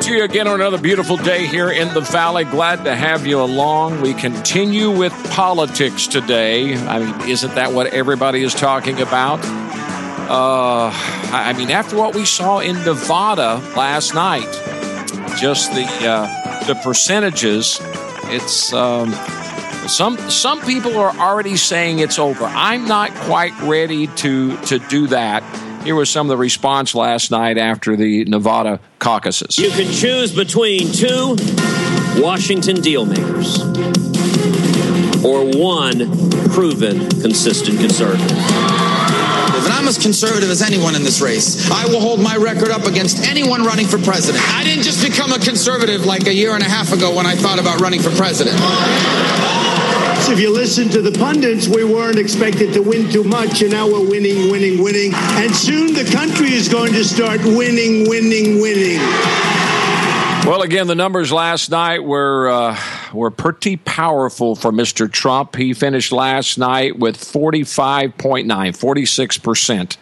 to you again on another beautiful day here in the Valley. Glad to have you along. We continue with politics today. I mean, isn't that what everybody is talking about? Uh, I mean, after what we saw in Nevada last night, just the uh, the percentages, it's um, some some people are already saying it's over. I'm not quite ready to to do that. Here was some of the response last night after the Nevada caucuses. You can choose between two Washington dealmakers or one proven consistent conservative. And I'm as conservative as anyone in this race. I will hold my record up against anyone running for president. I didn't just become a conservative like a year and a half ago when I thought about running for president. If you listen to the pundits, we weren't expected to win too much, and now we're winning, winning, winning. And soon the country is going to start winning, winning, winning. Well, again, the numbers last night were uh, were pretty powerful for Mr. Trump. He finished last night with 45.9, 46 percent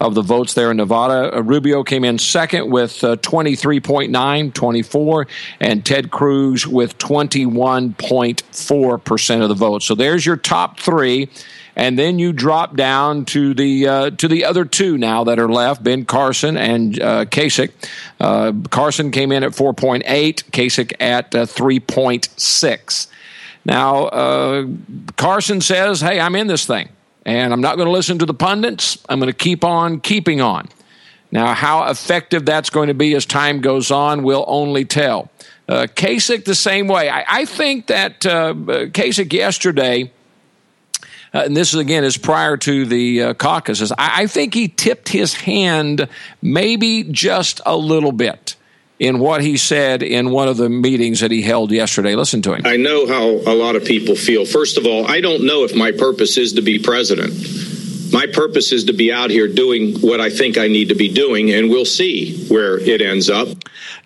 of the votes there in Nevada. Uh, Rubio came in second with uh, 23.9, 24, and Ted Cruz with 21.4% of the vote. So there's your top three. And then you drop down to the uh, to the other two now that are left: Ben Carson and uh, Kasich. Uh, Carson came in at 4.8, Kasich at uh, 3.6. Now uh, Carson says, "Hey, I'm in this thing." And I'm not going to listen to the pundits. I'm going to keep on keeping on. Now, how effective that's going to be as time goes on, we'll only tell. Uh, Kasich, the same way. I, I think that uh, Kasich yesterday, uh, and this is again is prior to the uh, caucuses, I, I think he tipped his hand maybe just a little bit in what he said in one of the meetings that he held yesterday. Listen to him. I know how a lot of people feel. First of all, I don't know if my purpose is to be president. My purpose is to be out here doing what I think I need to be doing, and we'll see where it ends up.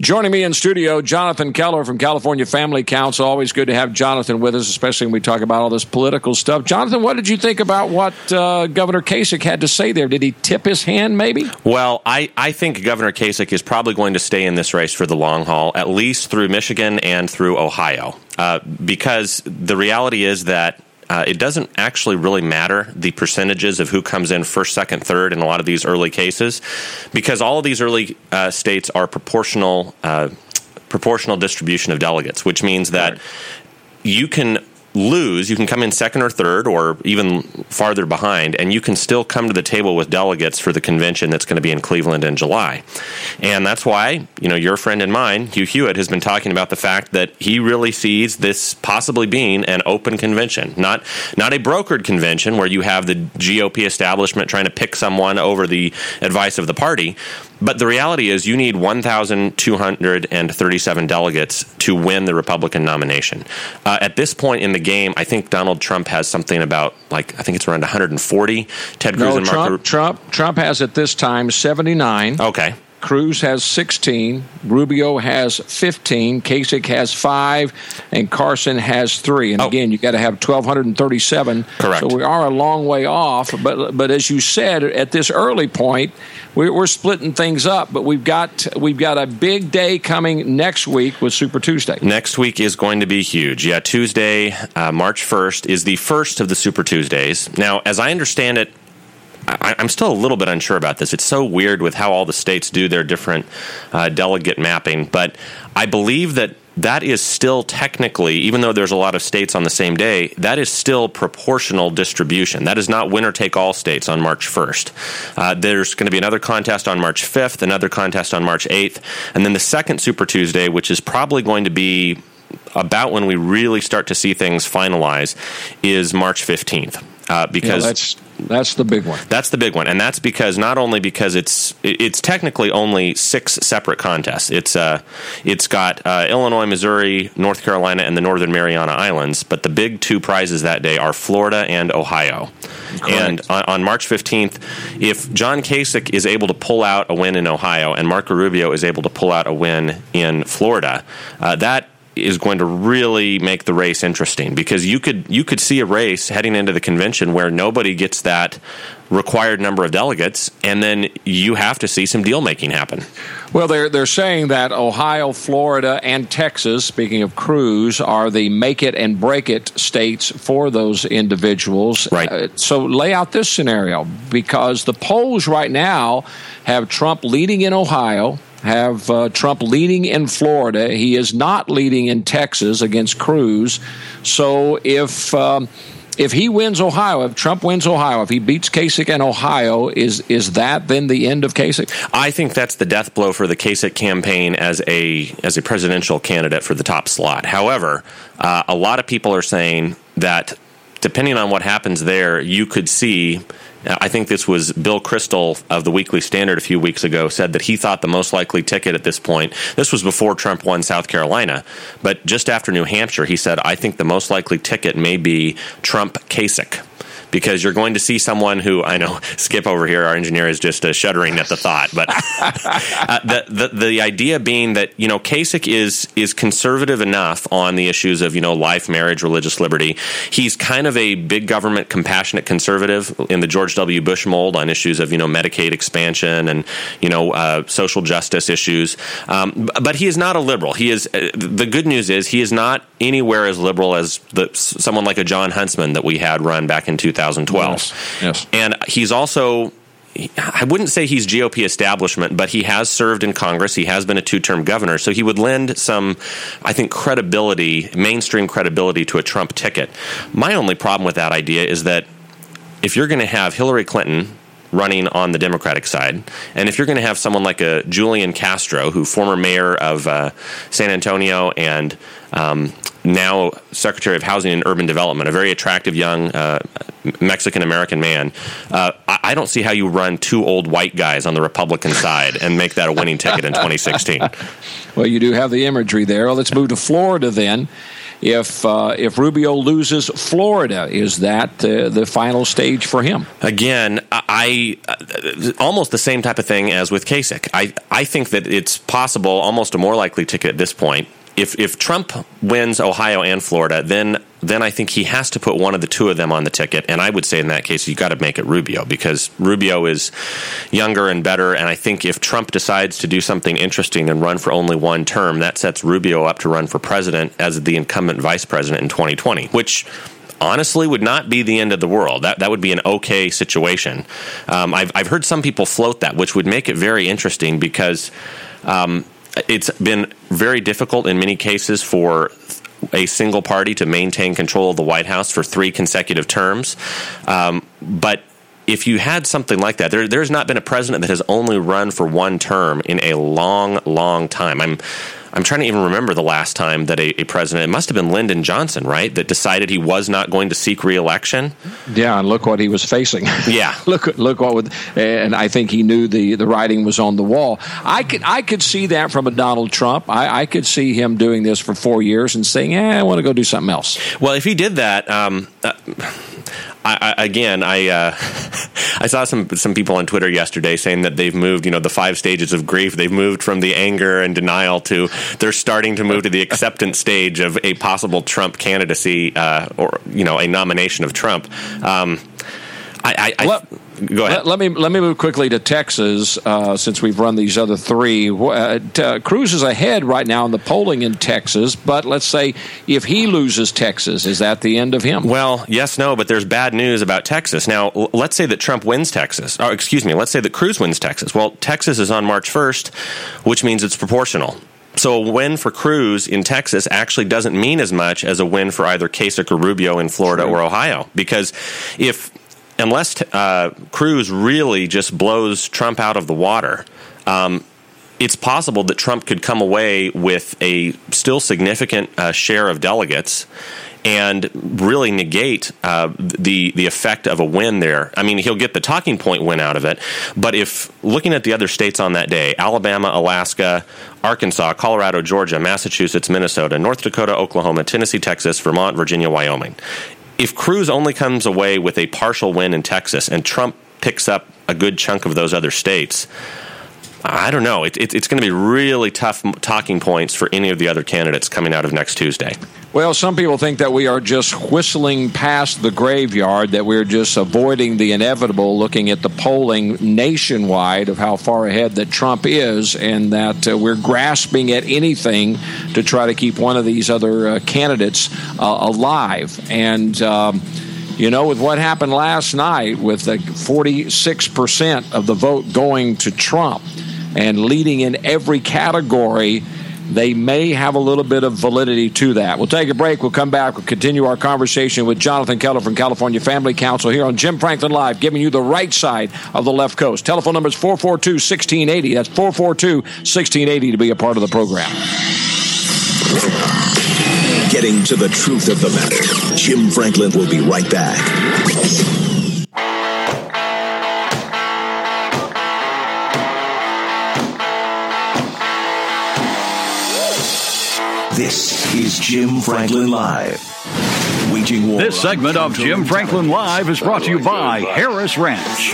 Joining me in studio, Jonathan Keller from California Family Council. Always good to have Jonathan with us, especially when we talk about all this political stuff. Jonathan, what did you think about what uh, Governor Kasich had to say there? Did he tip his hand, maybe? Well, I, I think Governor Kasich is probably going to stay in this race for the long haul, at least through Michigan and through Ohio, uh, because the reality is that uh, it doesn't actually really matter the percentages of who comes in first, second, third in a lot of these early cases, because all of these early uh, states are proportional. Uh, proportional distribution of delegates, which means that you can lose, you can come in second or third or even farther behind, and you can still come to the table with delegates for the convention that's going to be in Cleveland in July. And that's why, you know, your friend and mine, Hugh Hewitt, has been talking about the fact that he really sees this possibly being an open convention, not not a brokered convention where you have the GOP establishment trying to pick someone over the advice of the party, but the reality is, you need 1,237 delegates to win the Republican nomination. Uh, at this point in the game, I think Donald Trump has something about like I think it's around 140. Ted Cruz no, and Trump, Mark. Trump Trump has at this time 79. Okay. Cruz has 16, Rubio has 15, Kasich has 5, and Carson has 3. And oh. again, you got to have 1237. Correct. So we are a long way off, but but as you said at this early point, we're, we're splitting things up, but we've got we've got a big day coming next week with Super Tuesday. Next week is going to be huge. Yeah, Tuesday, uh, March 1st is the first of the Super Tuesdays. Now, as I understand it, I, am still a little bit unsure about this. It's so weird with how all the states do their different uh, delegate mapping, but I believe that that is still technically, even though there's a lot of states on the same day, that is still proportional distribution. That is not winner take all states on March 1st. Uh, there's going to be another contest on March 5th, another contest on March 8th, and then the second Super Tuesday, which is probably going to be about when we really start to see things finalize, is March 15th. Uh, because yeah, that's that's the big one. That's the big one, and that's because not only because it's it's technically only six separate contests. It's uh it's got uh, Illinois, Missouri, North Carolina, and the Northern Mariana Islands. But the big two prizes that day are Florida and Ohio. Correct. And on, on, March fifteenth, if John Kasich is able to pull out a win in Ohio and Marco Rubio is able to pull out a win in Florida, uh, that is going to really make the race interesting because you could you could see a race heading into the convention where nobody gets that required number of delegates, and then you have to see some deal making happen. Well, they're they're saying that Ohio, Florida, and Texas, speaking of Cruz, are the make it and break it states for those individuals. Right. Uh, so lay out this scenario because the polls right now have Trump leading in Ohio. Have uh, Trump leading in Florida. He is not leading in Texas against Cruz. So if um, if he wins Ohio, if Trump wins Ohio, if he beats Kasich in Ohio, is is that then the end of Kasich? I think that's the death blow for the Kasich campaign as a as a presidential candidate for the top slot. However, uh, a lot of people are saying that depending on what happens there, you could see I think this was Bill Kristol of the Weekly Standard a few weeks ago said that he thought the most likely ticket at this point. This was before Trump won South Carolina, but just after New Hampshire, he said, "I think the most likely ticket may be Trump Kasich." Because you're going to see someone who I know Skip over here, our engineer, is just uh, shuddering at the thought. But uh, the, the the idea being that you know Kasich is is conservative enough on the issues of you know life, marriage, religious liberty. He's kind of a big government, compassionate conservative in the George W. Bush mold on issues of you know Medicaid expansion and you know uh, social justice issues. Um, but he is not a liberal. He is uh, the good news is he is not anywhere as liberal as the, someone like a Jon Huntsman that we had run back in 2012. Yes. yes. And he's also I wouldn't say he's GOP establishment, but he has served in Congress. He has been a two term governor. So he would lend some, I think, credibility, mainstream credibility to a Trump ticket. My only problem with that idea is that if you're going to have Hillary Clinton running on the Democratic side, and if you're going to have someone like a Julian Castro, who former mayor of uh, San Antonio and um, now Secretary of Housing and Urban Development, a very attractive young uh, Mexican American man. Uh, I don't see how you run two old white guys on the Republican side and make that a winning ticket in 2016. Well, you do have the imagery there. Well, let's move to Florida then. If uh, if Rubio loses Florida, is that the final stage for him? Again, I, I almost the same type of thing as with Kasich. I I think that it's possible, almost a more likely ticket at this point if if Trump wins Ohio and Florida, then then I think he has to put one of the two of them on the ticket. And I would say in that case, you got to make it Rubio because Rubio is younger and better. And I think if Trump decides to do something interesting and run for only one term, that sets Rubio up to run for president as the incumbent vice president in 2020, which honestly would not be the end of the world. That that would be an okay situation. Um, I've I've heard some people float that, which would make it very interesting because. Um, it's been very difficult in many cases for a single party to maintain control of the White House for three consecutive terms. Um, but if you had something like that, there, there's not been a president that has only run for one term in a long, long time. I'm I'm trying to even remember the last time that a, a, president, it must have been Lyndon Johnson, right, that decided he was not going to seek reelection. Yeah, and look what he was facing. Yeah, look look what would, and I think he knew the the writing was on the wall. I could I could see that from a Donald Trump. I, I could see him doing this for four years and saying, "Yeah, I want to go do something else." Well, if he did that. Um, uh, I, again, I uh, I saw some some people on Twitter yesterday saying that they've moved, you know, the five stages of grief. They've moved from the anger and denial to they're starting to move to the acceptance stage of a possible Trump candidacy uh, or you know a nomination of Trump. Um, I, I, I Go ahead. Let, let, me let me move quickly to Texas uh, since we've run these other three. Uh, uh, Cruz is ahead right now in the polling in Texas, but let's say if he loses Texas, is that the end of him? Well, yes, no, but there's bad news about Texas. Now, l- let's say that Trump wins Texas. Oh, excuse me. Let's say that Cruz wins Texas. Well, Texas is on March 1st, which means it's proportional. So a win for Cruz in Texas actually doesn't mean as much as a win for either Kasich or Rubio in Florida True. or Ohio. Because if unless uh, Cruz really just blows Trump out of the water, um, it's possible that Trump could come away with a still significant uh, share of delegates and really negate uh, the the effect of a win there. I mean, he'll get the talking point win out of it, but if looking at the other states on that day, Alabama, Alaska, Arkansas, Colorado, Georgia, Massachusetts, Minnesota, North Dakota, Oklahoma, Tennessee, Texas, Vermont, Virginia, Wyoming, if Cruz only comes away with a partial win in Texas and Trump picks up a good chunk of those other states, I don't know. It, it, it's going to be really tough talking points for any of the other candidates coming out of next Tuesday. Well, some people think that we are just whistling past the graveyard, that we're just avoiding the inevitable, looking at the polling nationwide of how far ahead that Trump is, and that uh, we're grasping at anything to try to keep one of these other uh, candidates uh, alive. And. Um, you know, with what happened last night, with the 46% of the vote going to Trump and leading in every category, they may have a little bit of validity to that. We'll take a break. We'll come back. We'll continue our conversation with Jonathan Keller from California Family Council here on Jim Franklin Live, giving you the right side of the left coast. Telephone number is 442 1680. That's 442 1680 to be a part of the program. Getting to the truth of the matter. Jim Franklin will be right back. This is Jim Franklin Live. Waging war. This segment of Jim Franklin Live is brought to you by Harris Ranch.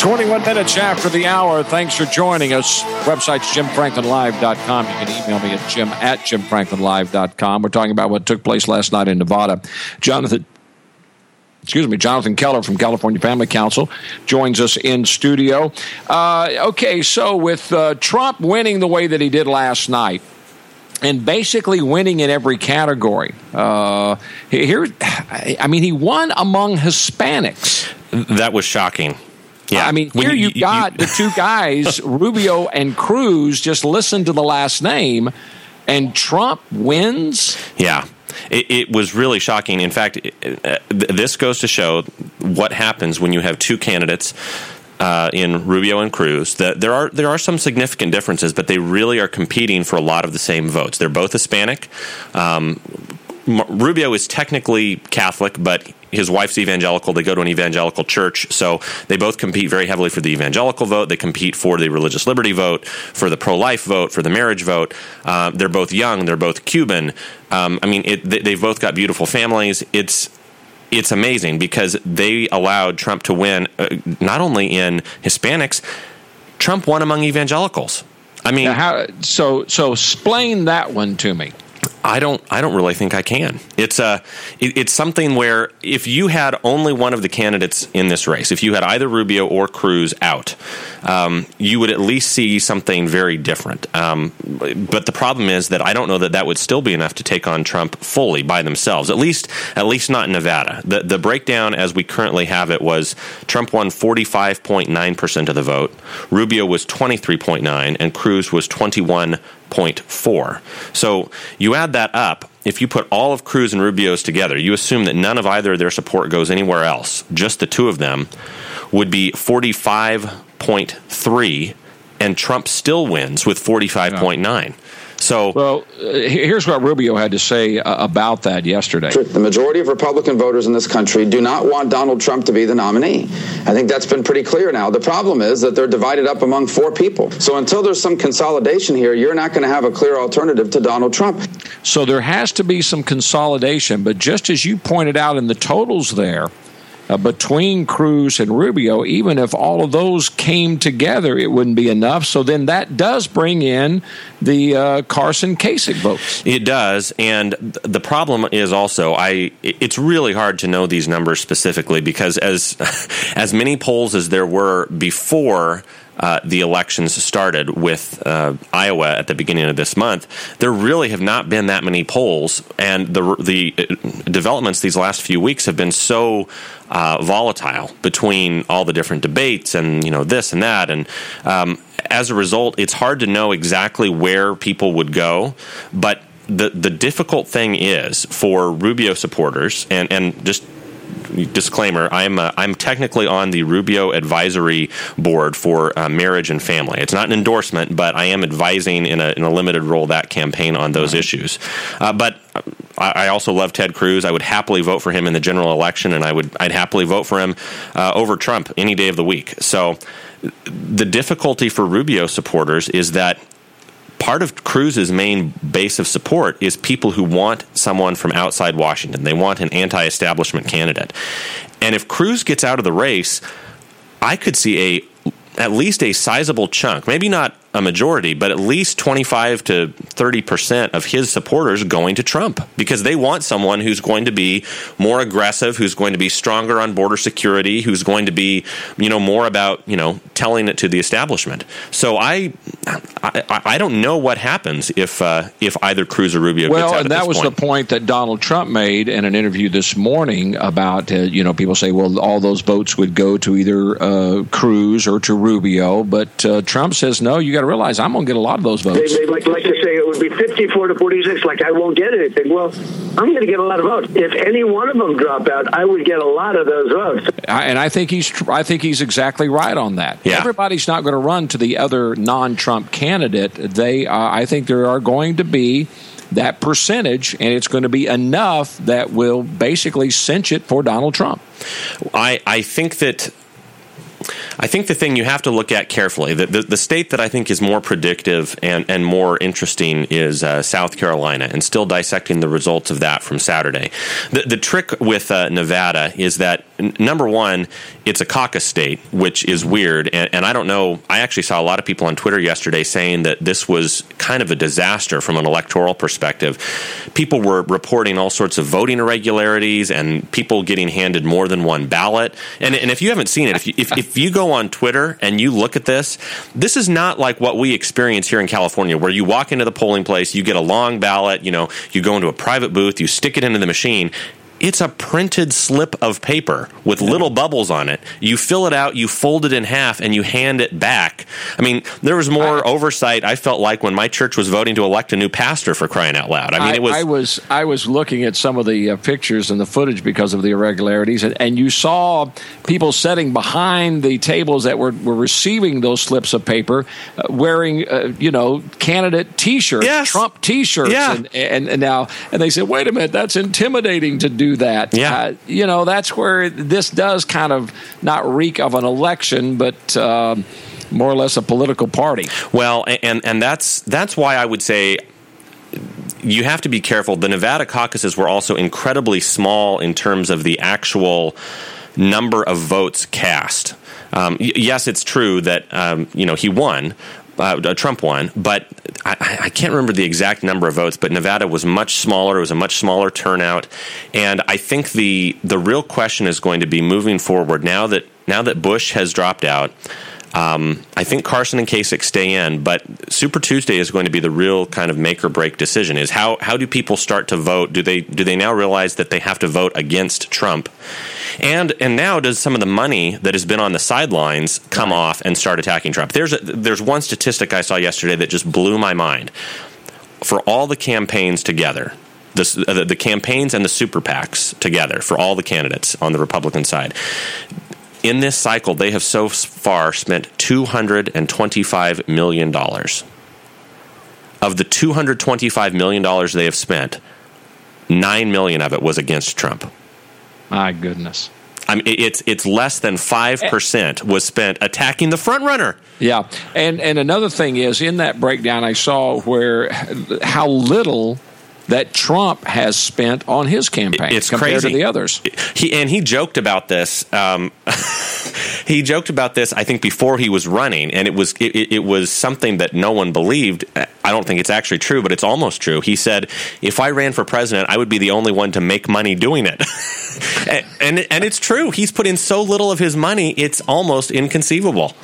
21 minutes after the hour. Thanks for joining us. Website's jimfranklinlive.com. You can email me at jim at jimfranklinlive.com. We're talking about what took place last night in Nevada. Jonathan excuse me, Jonathan Keller from California Family Council joins us in studio. Uh, okay, so with uh, Trump winning the way that he did last night, and basically winning in every category. Uh, here, I mean, he won among Hispanics. That was shocking. Yeah. I mean, here you, you got you, the two guys, Rubio and Cruz, just listen to the last name, and Trump wins. Yeah. It, it was really shocking. In fact, it, uh, this goes to show what happens when you have two candidates uh, in Rubio and Cruz. That there are there are some significant differences, but they really are competing for a lot of the same votes. They're both Hispanic. Um, Rubio is technically Catholic, but his wife's evangelical. They go to an evangelical church, so they both compete very heavily for the evangelical vote. They compete for the religious liberty vote, for the pro-life vote, for the marriage vote. Uh, they're both young. They're both Cuban. Um, I mean, it, they, they've both got beautiful families. It's it's amazing because they allowed Trump to win uh, not only in Hispanics. Trump won among evangelicals. I mean, how, so so explain that one to me. I don't. I don't really think I can. It's a. Uh, it, it's something where if you had only one of the candidates in this race, if you had either Rubio or Cruz out, um, you would at least see something very different. Um, but the problem is that I don't know that that would still be enough to take on Trump fully by themselves. At least, at least not in Nevada. The the breakdown as we currently have it was Trump won forty five point nine percent of the vote, Rubio was twenty three point nine, and Cruz was twenty one 0.4. So you add that up. If you put all of Cruz and Rubio's together, you assume that none of either of their support goes anywhere else. Just the two of them would be 45.3, and Trump still wins with 45.9. Yeah. So, well, uh, here's what Rubio had to say uh, about that yesterday. The majority of Republican voters in this country do not want Donald Trump to be the nominee. I think that's been pretty clear now. The problem is that they're divided up among four people. So until there's some consolidation here, you're not going to have a clear alternative to Donald Trump. So there has to be some consolidation. But just as you pointed out in the totals there, uh, between Cruz and Rubio, even if all of those came together, it wouldn't be enough. So then that does bring in the uh, Carson Kasich votes. It does, and the problem is also I. It's really hard to know these numbers specifically because as as many polls as there were before uh, the elections started with uh, Iowa at the beginning of this month, there really have not been that many polls, and the the uh, developments these last few weeks have been so uh, volatile between all the different debates and you know this and that, and um, as a result, it's hard to know exactly where people would go, but the the difficult thing is for Rubio supporters and and just disclaimer: I'm uh, I'm technically on the Rubio advisory board for uh, marriage and family. It's not an endorsement, but I am advising in a in a limited role that campaign on those right. issues. Uh, but I, I, also love Ted Cruz. I would happily vote for him in the general election, and I would I'd happily vote for him uh, over Trump any day of the week. So the difficulty for Rubio supporters is that part of Cruz's main base of support is people who want someone from outside Washington. They want an anti establishment candidate. And if Cruz gets out of the race, I could see a at least a sizable chunk, maybe not a majority, but at least 25 to 30 percent of his supporters going to Trump because they want someone who's going to be more aggressive, who's going to be stronger on border security, who's going to be, you know, more about, you know, telling it to the establishment. So I, I, I don't know what happens if uh, if either Cruz or Rubio. Well, and that was point. the point that Donald Trump made in an interview this morning about, uh, you know, people say, well, all those votes would go to either uh, Cruz or to Rubio, but uh, Trump says no. You got got to realize I'm going to get a lot of those votes. They, they like, like to say it would be 54 to 46, like I won't get anything. Well, I'm going to get a lot of votes. If any one of them drop out, I would get a lot of those votes. I, and I think he's I think he's exactly right on that. Yeah. Everybody's not going to run to the other non-Trump candidate. They, uh, I think, there are going to be that percentage, and it's going to be enough that will basically cinch it for Donald Trump. I, I think that I think the thing you have to look at carefully, the, the, the, state that I think is more predictive and, and more interesting is uh, South Carolina, and still dissecting the results of that from Saturday. The, the trick with uh, Nevada is that, n- number one, it's a caucus state, which is weird. And, and I don't know, I actually saw a lot of people on Twitter yesterday saying that this was kind of a disaster from an electoral perspective. People were reporting all sorts of voting irregularities and people getting handed more than one ballot. And, and if you haven't seen it, if you, if, if you go on Twitter and you look at this, this is not like what we experience here in California, where you walk into the polling place, you get a long ballot, you know, you go into a private booth, you stick it into the machine, it's a printed slip of paper with little bubbles on it. You fill it out, you fold it in half, and you hand it back. I mean, there was more I, oversight. I felt like when my church was voting to elect a new pastor for crying out loud. I mean, I, it was. I was I was looking at some of the uh, pictures and the footage because of the irregularities, and, and you saw people sitting behind the tables that were, were receiving those slips of paper, uh, wearing uh, you know candidate T-shirts, yes. Trump T-shirts, yeah. and, and, and now and they said, wait a minute, that's intimidating to do that. Yeah. Uh, you know, that's where this does kind of not reek of an election, but. Um, more or less a political party. Well, and and that's that's why I would say you have to be careful. The Nevada caucuses were also incredibly small in terms of the actual number of votes cast. Um, yes, it's true that um, you know he won, uh, Trump won, but I, I, can't remember the exact number of votes. But Nevada was much smaller; it was a much smaller turnout, and I think the the real question is going to be moving forward now that now that Bush has dropped out. Um, I think Carson and Kasich stay in, but Super Tuesday is going to be the real kind of make or break decision. Is how how do people start to vote? Do they do they now realize that they have to vote against Trump? And and now does some of the money that has been on the sidelines come off and start attacking Trump? There's a, there's one statistic I saw yesterday that just blew my mind. For all the campaigns together, the, uh, the, campaigns and the super PACs together for all the candidates on the Republican side in this cycle, they have so far spent $225 million. Of the $225 million they have spent, 9 million of it was against Trump. My goodness. I mean, it's it's less than five percent was spent attacking the front runner. Yeah, and and another thing is in that breakdown I saw where how little that Trump has spent on his campaign it's compared crazy. to the others. He and he joked about this. Um, he joked about this, I think, before he was running, and it was it, it, was something that no one believed. I don't think it's actually true, but it's almost true. He said, "If I ran for president, I would be the only one to make money doing it," and, and and it's true. He's put in so little of his money; it's almost inconceivable.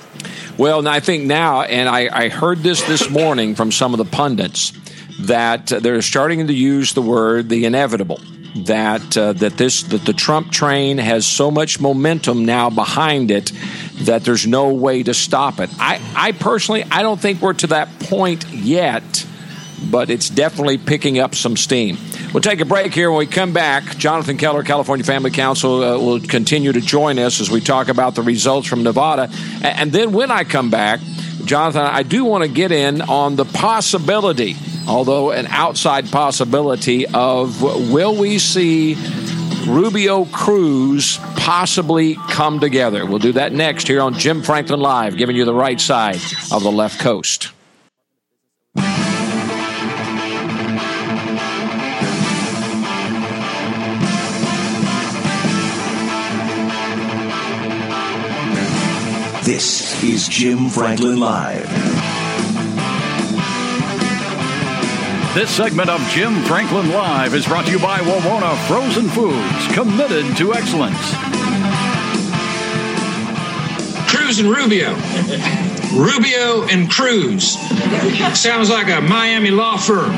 Well, and I think now, and I, I heard this this morning from some of the pundits that they're starting to use the word the inevitable. That uh, that this that the Trump train has so much momentum now behind it that there's no way to stop it. I, I personally I don't think we're to that point yet, but it's definitely picking up some steam. We'll take a break here. When we come back, Jonathan Keller, California Family Council, uh, will continue to join us as we talk about the results from Nevada. And then when I come back, Jonathan, I do want to get in on the possibility although an outside possibility of will we see Rubio Cruz possibly come together. We'll do that next here on Jim Franklin Live, giving you the right side of the left coast. This is Jim Franklin Live. This segment of Jim Franklin Live is brought to you by Wawona Frozen Foods, committed to excellence. Cruz and Rubio. Rubio and Cruz. Sounds like a Miami law firm.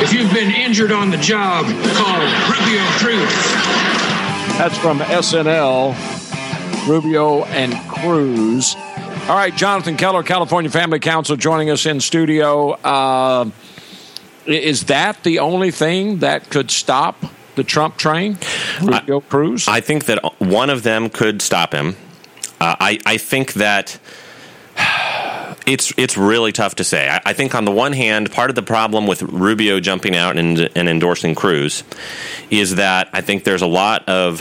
If you've been injured on the job, call Rubio Cruz. That's from SNL, Rubio and Cruz. All right, Jonathan Keller, California Family Council, joining us in studio. Uh, is that the only thing that could stop the Trump train? Rubio Cruz? I think that one of them could stop him. Uh, I, I think that it's it's really tough to say. I, I, think on the one hand, part of the problem with Rubio jumping out and, and endorsing Cruz is that I think there's a lot of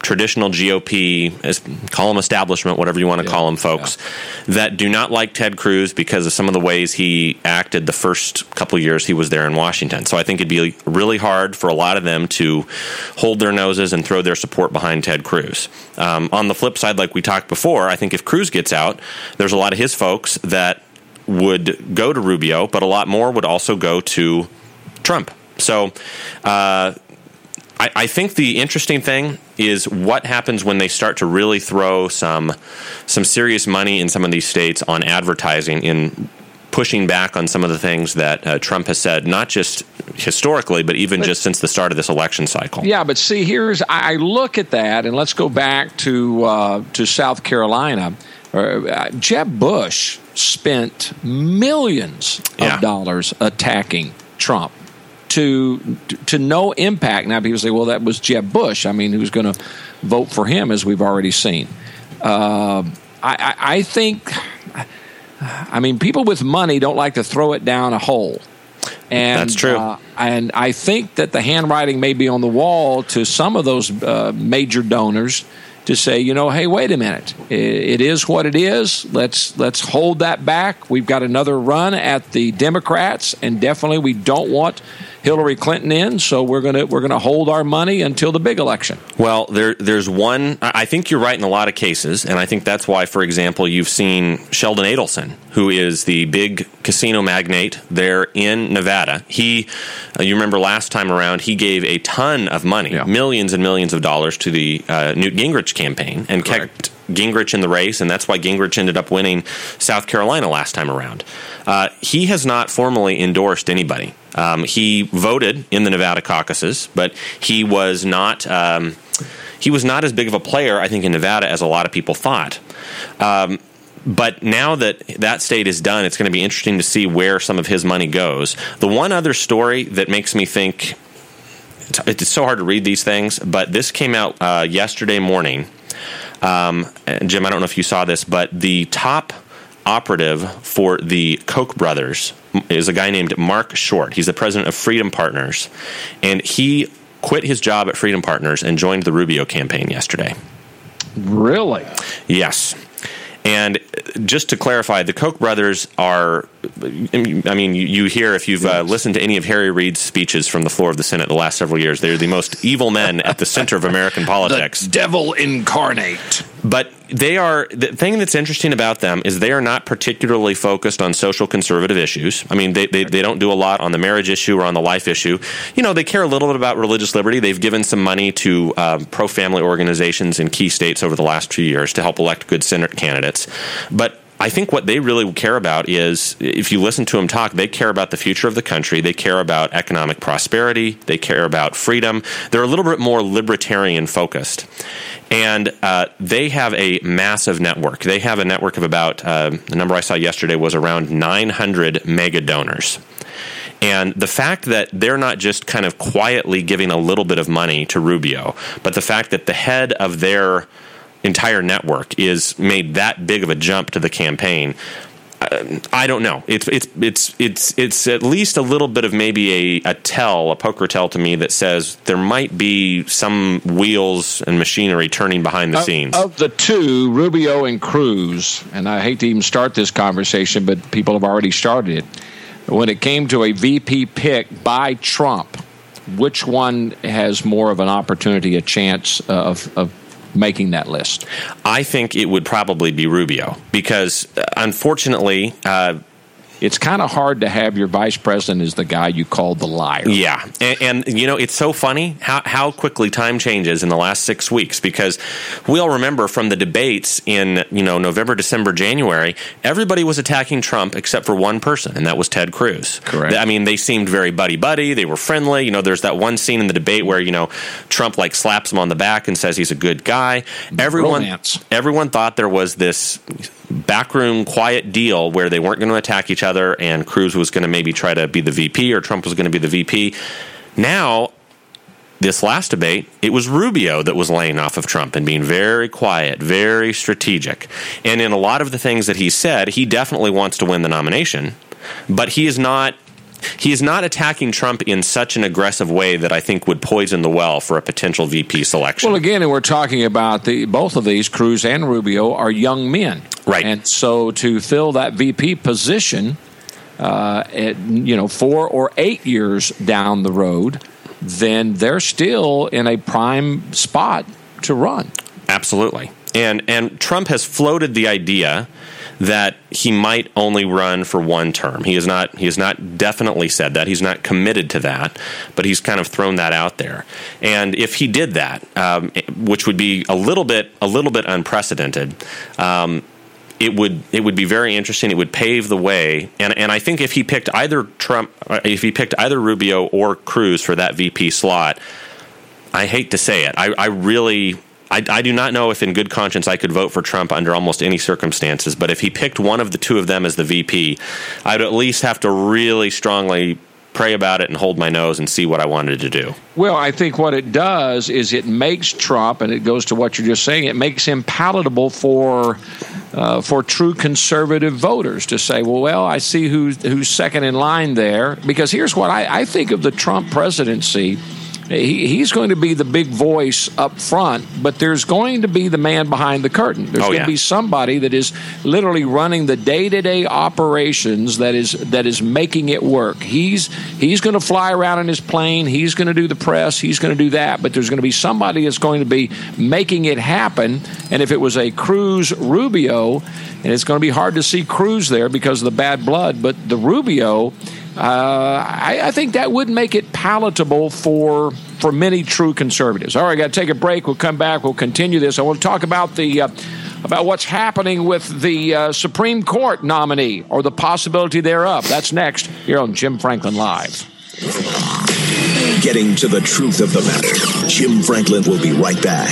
traditional GOP, call them establishment, whatever you want to yeah, call them, folks, yeah. that do not like Ted Cruz because of some of the ways he acted the first couple years he was there in Washington. So I think it'd be really hard for a lot of them to hold their noses and throw their support behind Ted Cruz. Um, on the flip side, like we talked before, I think if Cruz gets out, there's a lot of his folks that would go to Rubio, but a lot more would also go to Trump. So, uh, I, I, think the interesting thing is what happens when they start to really throw some some serious money in some of these states on advertising in pushing back on some of the things that uh, Trump has said, not just historically, but even but, just since the start of this election cycle. Yeah, but see, here's I look at that, and let's go back to uh, to South Carolina. Uh, Jeb Bush spent millions of yeah. dollars attacking Trump to to no impact. Now people say, well, that was Jeb Bush. I mean, who's going to vote for him, as we've already seen. Uh, I, I, I think, I mean, people with money don't like to throw it down a hole. And, That's true. Uh, and I think that the handwriting may be on the wall to some of those uh, major donors to say, you know, hey, wait a minute, it is what it is. Let's let's hold that back. We've got another run at the Democrats, and definitely we don't want Hillary Clinton in, so we're gonna we're gonna hold our money until the big election. Well, there there's one. I think you're right in a lot of cases, and I think that's why, for example, you've seen Sheldon Adelson, who is the big casino magnate there in Nevada. He, uh, you remember last time around, he gave a ton of money, yeah. millions and millions of dollars, to the uh, Newt Gingrich campaign, and Correct. kept Gingrich in the race, and that's why Gingrich ended up winning South Carolina last time around. Uh, he has not formally endorsed anybody. Um, he voted in the Nevada caucuses, but he was not. Um, he was not as big of a player, I think, in Nevada as a lot of people thought. Um, but now that that state is done, it's going to be interesting to see where some of his money goes. The one other story that makes me think it's, so hard to read these things, but this came out uh, yesterday morning. Um, Jim, I don't know if you saw this, but the top operative for the Koch brothers is a guy named Marc Short. He's the president of Freedom Partners, and he quit his job at Freedom Partners and joined the Rubio campaign yesterday. Really? Yes. And just to clarify, the Koch brothers are, I mean, you hear if you've uh, listened to any of Harry Reid's speeches from the floor of the Senate the last several years, they're the most evil men at the center of American politics. The devil incarnate. But they are the thing that's interesting about them is they are not particularly focused on social conservative issues. I mean, they, they, they don't do a lot on the marriage issue or on the life issue. You know, they care a little bit about religious liberty. They've given some money to um, pro family organizations in key states over the last few years to help elect good Senate candidates. But I think what they really care about is if you listen to them talk, they care about the future of the country. They care about economic prosperity. They care about freedom. They're a little bit more libertarian focused. And uh, they have a massive network. They have a network of about, uh, the number I saw yesterday was around 900 mega donors. And the fact that they're not just kind of quietly giving a little bit of money to Rubio, but the fact that the head of their entire network is made that big of a jump to the campaign. I don't know. It's it's it's it's it's at least a little bit of maybe a, a tell, a poker tell to me that says there might be some wheels and machinery turning behind the of, scenes. Of the two, Rubio and Cruz, and I hate to even start this conversation, but people have already started it. When it came to a VP pick by Trump, which one has more of an opportunity, a chance of, of making that list? I think it would probably be Rubio because, uh, unfortunately, uh, it's kind of hard to have your vice president as the guy you called the liar. Yeah, and, and, you know it's so funny how how quickly time changes in the last six weeks because we all remember from the debates in you know November, December, January, everybody was attacking Trump except for one person, and that was Ted Cruz. Correct. I mean, they seemed very buddy buddy. They were friendly. You know, there's that one scene in the debate where you know Trump like slaps him on the back and says he's a good guy. Everyone, Romance. everyone thought there was this backroom quiet deal where they weren't going to attack each other and Cruz was going to maybe try to be the VP or Trump was going to be the VP. Now, this last debate, it was Rubio that was laying off of Trump and being very quiet, very strategic. And in a lot of the things that he said, he definitely wants to win the nomination, but he is not he is not attacking Trump in such an aggressive way that I think would poison the well for a potential VP selection. Well, again, we're talking about the both of these, Cruz and Rubio, are young men, right? And so to fill that VP position, uh, at, you know, four or eight years down the road, then they're still in a prime spot to run. Absolutely, and and Trump has floated the idea that he might only run for one term. He has not he has not definitely said that. He's not committed to that, but he's kind of thrown that out there. And if he did that, um, which would be a little bit a little bit unprecedented. Um, it would it would be very interesting. It would pave the way, and and I think if he picked either Trump, uh, if he picked either Rubio or Cruz for that VP slot, I hate to say it, I, I really I, I, do not know if, in good conscience, I could vote for Trump under almost any circumstances. But if he picked one of the two of them as the VP, I'd at least have to really strongly pray about it and hold my nose and see what I wanted to do. Well, I think what it does is it makes Trump, and it goes to what you're just saying, it makes him palatable for. Uh, for true conservative voters to say, well, well, I see who's who's second in line there. Because here's what I, I think of the Trump presidency he's going to be the big voice up front, but there's going to be the man behind the curtain. There's oh, going yeah. to be somebody that is literally running the day-to-day operations that is that is making it work. He's he's going to fly around in his plane. He's going to do the press. He's going to do that. But there's going to be somebody that's going to be making it happen. And if it was a Cruz Rubio, and it's going to be hard to see Cruz there because of the bad blood, but the Rubio. Uh, I, I, think that would make it palatable for for many true conservatives. All right, got to take a break. We'll come back. We'll continue this. I want to talk about the uh, about what's happening with the uh, Supreme Court nominee or the possibility thereof. That's next here on Jim Franklin Live. Getting to the truth of the matter. Jim Franklin will be right back.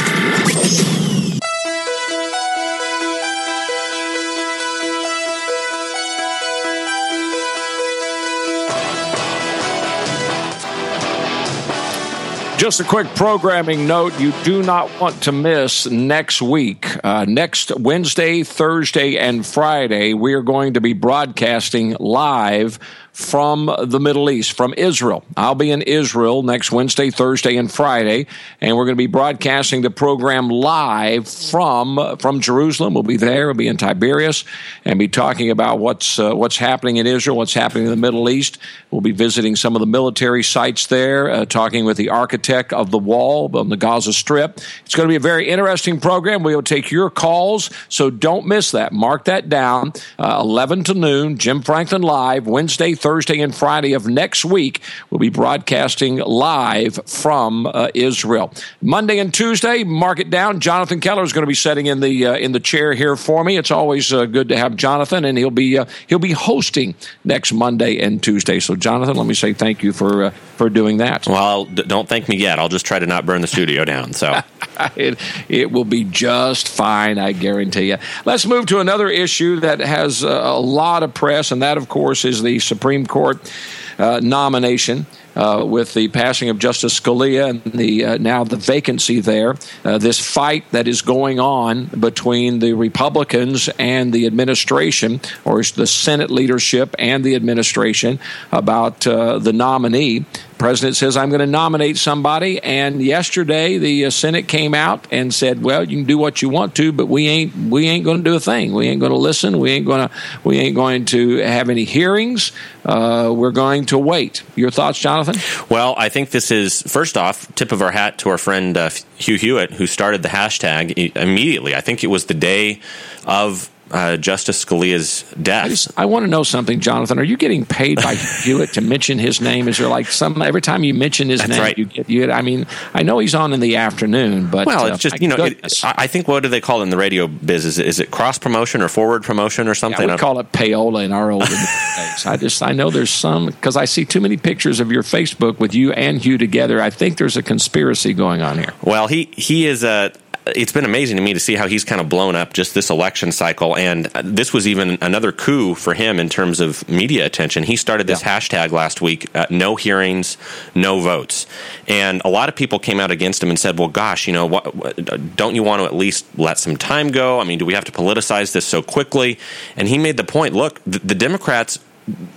Just a quick programming note you do not want to miss next week. Uh, next Wednesday, Thursday, and Friday, we are going to be broadcasting live from the Middle East, from Israel. I'll be in Israel next Wednesday, Thursday, and Friday, and we're going to be broadcasting the program live from from Jerusalem. We'll be there. We'll be in Tiberias and be talking about what's uh, what's happening in Israel, what's happening in the Middle East. We'll be visiting some of the military sites there, uh, talking with the architect of the wall on the Gaza Strip. It's going to be a very interesting program. We'll take your calls, so don't miss that. Mark that down. Uh, 11 to noon, Jim Franklin Live, Wednesday, Thursday, and Friday of next week. We'll be broadcasting live from uh, Israel. Monday and Tuesday, mark it down. Jonathan Keller is going to be sitting in the uh, in the chair here for me. It's always uh, good to have Jonathan, and he'll be uh, he'll be hosting next Monday and Tuesday. So, Jonathan, let me say thank you for uh, for doing that. Well, d- don't thank me yet. I'll just try to not burn the studio down. So it it will be just fine, I guarantee you. Let's move to another issue that has a lot of press, and that, of course, is the Supreme Court uh, nomination. Uh, with the passing of Justice Scalia and the uh, now the vacancy there, uh, this fight that is going on between the Republicans and the administration, or the Senate leadership and the administration, about uh, the nominee. President says, I'm going to nominate somebody. And yesterday, the uh, Senate came out and said, well, you can do what you want to, but we ain't, we ain't going to do a thing. We ain't going to listen. We ain't going to, we ain't going to have any hearings. Uh, we're going to wait. Your thoughts, Jonathan? Well, I think this is, first off, tip of our hat to our friend uh, Hugh Hewitt, who started the hashtag immediately. I think it was the day of uh, Justice Scalia's death. I, just, I, want to know something, Jonathan. Are you getting paid by Hewitt to mention his name? Is there like some every time you mention his That's name, right. you get you? I mean, I know he's on in the afternoon, but well, uh, it's just you know, it, I think what do they call it in the radio biz? Is it, is it cross promotion or forward promotion or something? Yeah, we call it payola in our old days. I just I know there's some because I see too many pictures of your Facebook with you and Hugh together. I think there's a conspiracy going on here. Well, he he is a it's been amazing to me to see how he's kind of blown up just this election cycle. And this was even another coup for him in terms of media attention. He started this yeah. hashtag last week uh, no hearings, no votes. And a lot of people came out against him and said, well, gosh, you know, what, what, don't you want to at least let some time go? I mean, do we have to politicize this so quickly? And he made the point look, the, the Democrats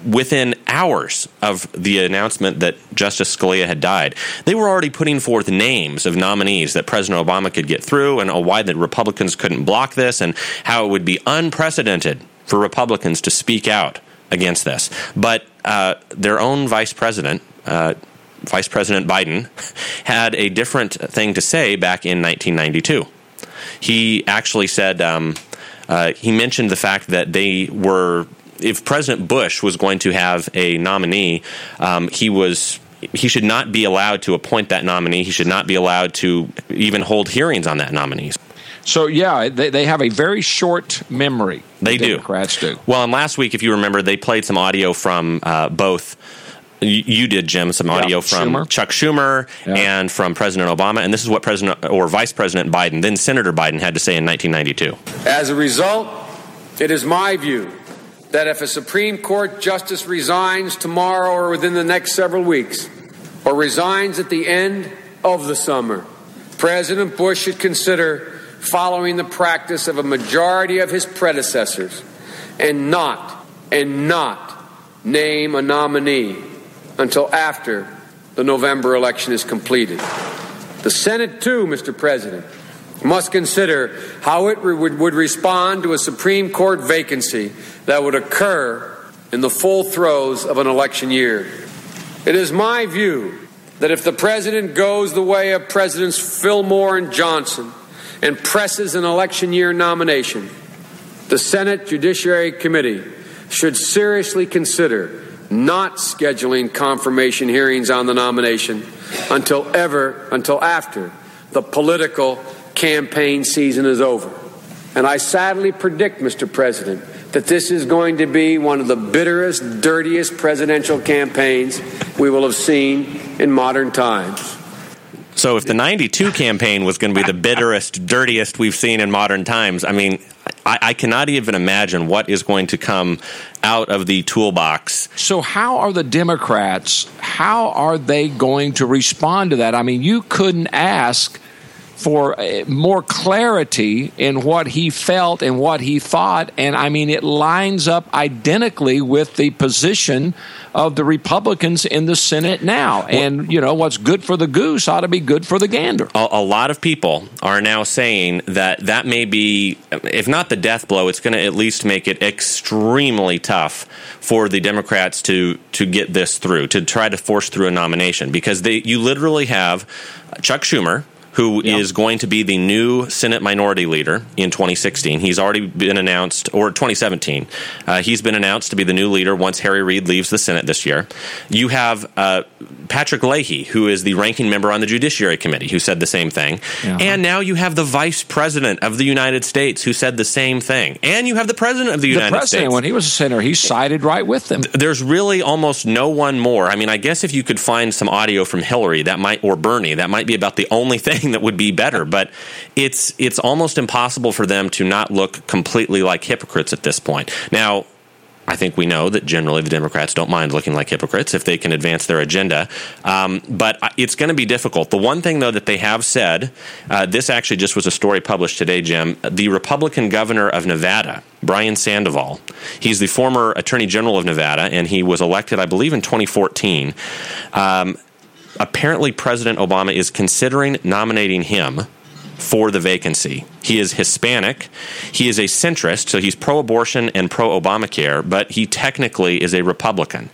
within hours of the announcement that Justice Scalia had died, they were already putting forth names of nominees that President Obama could get through and why the Republicans couldn't block this and how it would be unprecedented for Republicans to speak out against this. But uh, their own vice president, uh, Vice President Biden, had a different thing to say back in 1992. He actually said, um, uh, he mentioned the fact that they were if President Bush was going to have a nominee, um, he was he should not be allowed to appoint that nominee. He should not be allowed to even hold hearings on that nominee. So yeah, they, they have a very short memory. They the do. Democrats do. Well, and last week, if you remember, they played some audio from uh, both. You did, Jim, some audio yeah, from Schumer. Chuck Schumer Yeah. and from President Obama, and this is what President or Vice President Biden, then Senator Biden, had to say in 1992. As a result, it is my view that if a Supreme Court justice resigns tomorrow or within the next several weeks, or resigns at the end of the summer, President Bush should consider following the practice of a majority of his predecessors and not, and not name a nominee until after the November election is completed. The Senate, too, Mr. President, must consider how it would, respond to a Supreme Court vacancy that would occur in the full throes of an election year. It is my view that if the President goes the way of Presidents Fillmore and Johnson and presses an election year nomination, the Senate Judiciary Committee should seriously consider not scheduling confirmation hearings on the nomination until ever until after the political campaign season is over. And I sadly predict, Mr. President, that this is going to be one of the bitterest, dirtiest presidential campaigns we will have seen in modern times. So, if the 92 campaign was going to be the bitterest, dirtiest we've seen in modern times, I mean, I, I, cannot even imagine what is going to come out of the toolbox. So, how are the Democrats, how are they going to respond to that? I mean, you couldn't ask for uh, more clarity in what he felt and what he thought. And I mean, it lines up identically with the position of the Republicans in the Senate now. And, you know, what's good for the goose ought to be good for the gander. A, a lot of people are now saying that that may be, if not the death blow, it's going to at least make it extremely tough for the Democrats to, to get this through, to try to force through a nomination. Because they, you literally have Chuck Schumer who Yeah. is going to be the new Senate Minority Leader in 2016. He's already been announced, or 2017. Uh, he's been announced to be the new leader once Harry Reid leaves the Senate this year. You have uh, Patrick Leahy, who is the ranking member on the Judiciary Committee, who said the same thing. Yeah. And now you have the Vice President of the United States, who said the same thing. And you have the President of the, The United president, States when he was a senator, he sided right with them. there's really almost no one more. I mean, I guess if you could find some audio from Hillary, that might or Bernie, that might be about the only thing that would be better. But it's it's almost impossible for them to not look completely like hypocrites at this point. Now. I think we know that generally the Democrats don't mind looking like hypocrites if they can advance their agenda. Um, but it's going to be difficult. The one thing, though, that they have said uh, this actually just was a story published today, Jim. The Republican governor of Nevada, Brian Sandoval, he's the former attorney general of Nevada, and he was elected, I believe, in 2014. Um, apparently President Obama is considering nominating him for the vacancy. He is Hispanic. He is a centrist, so he's pro abortion and pro Obamacare, but he technically is a Republican.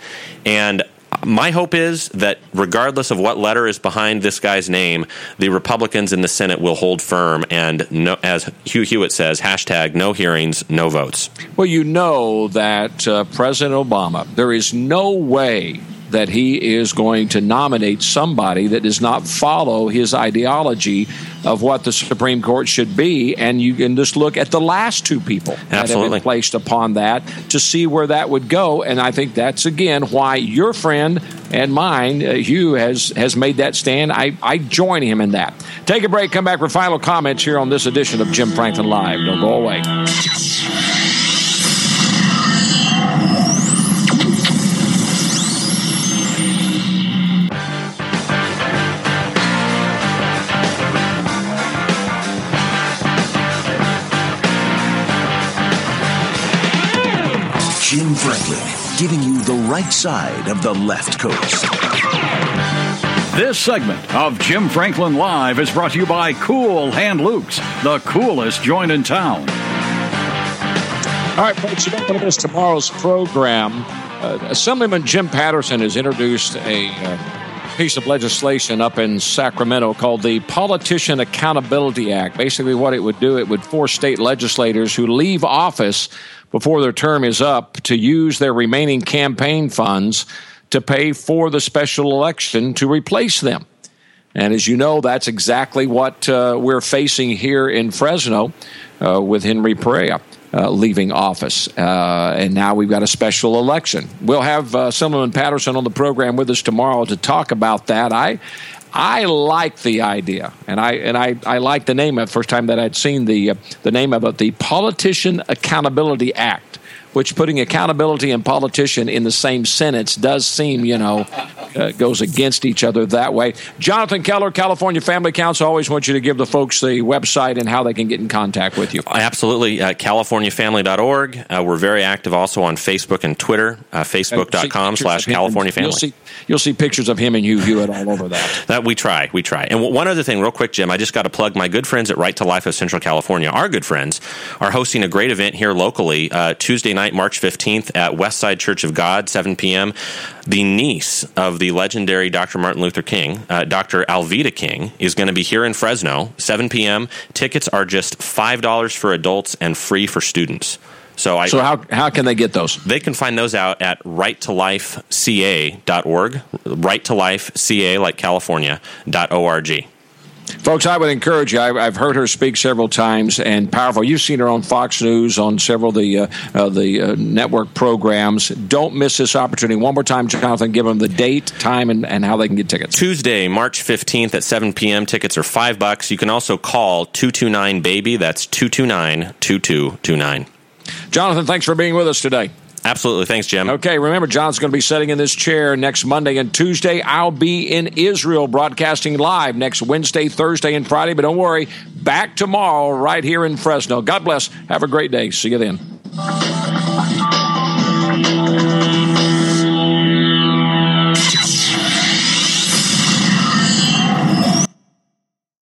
And my hope is that regardless of what letter is behind this guy's name, the Republicans in the Senate will hold firm and, no, as Hugh Hewitt says, hashtag no hearings, no votes. Well, you know that uh, President Obama, there is no way that he is going to nominate somebody that does not follow his ideology of what the Supreme Court should be. And you can just look at the last two people that have been placed upon that to see where that would go. And I think that's again why your friend and mine, uh, Hugh, has has made that stand. I, I join him in that. Take a break. Come back for final comments here on this edition of Jim Franklin Live. Don't go away. Right side of the left coast. This segment of Jim Franklin Live is brought to you by Cool Hand Luke's, the coolest joint in town. All right, folks, welcome to this tomorrow's program. Uh, Assemblyman Jim Patterson has introduced a uh, piece of legislation up in Sacramento called the Politician Accountability Act. Basically, what it would do, it would force state legislators who leave office before their term is up to use their remaining campaign funds to pay for the special election to replace them. And as you know, that's exactly what uh, we're facing here in Fresno uh, with Henry Perea. Uh, leaving office, uh, and now we've got a special election. We'll have uh, Assemblyman Patterson on the program with us tomorrow to talk about that. I, I like the idea, and I and I, I like the name of it. First time that I'd seen the uh, the name of it, the Politician Accountability Act, which putting accountability and politician in the same sentence does seem, you know, uh, goes against each other that way. Jonathan Keller, California Family Council, always want you to give the folks the website and how they can get in contact with you. Absolutely. Uh, CaliforniaFamily.org. Uh, we're very active also on Facebook and Twitter. Uh, Facebook.com slash California Family. You'll see, you'll see pictures of him and Hugh Hewitt all over that. That we try, we try. And w- one other thing, real quick, Jim, I just got to plug my good friends at Right to Life of Central California. Our good friends are hosting a great event here locally uh, Tuesday night, March 15th at Westside Church of God, 7 p.m. The niece of the legendary Dr. Martin Luther King, uh, Dr. Alveda King, is going to be here in Fresno, 7 p.m. Tickets are just $5 for adults and free for students. So, I, So how how can they get those? they can find those out at righttolifeca.org, right to life ca like California dot org. Folks, I would encourage you. I've, I've heard her speak several times, and powerful. You've seen her on Fox News, on several of the uh, uh, the uh, network programs. Don't miss this opportunity. One more time, Jonathan. Give them the date, time, and, and how they can get tickets. Tuesday, March 15th at 7 p.m. Tickets are 5 bucks. You can also call 229 baby. That's 229 2229. Jonathan, thanks for being with us today. Absolutely. Thanks, Jim. Okay, remember, John's going to be sitting in this chair next Monday and Tuesday. I'll be in Israel broadcasting live next Wednesday, Thursday, and Friday. But don't worry, back tomorrow right here in Fresno. God bless. Have a great day. See you then.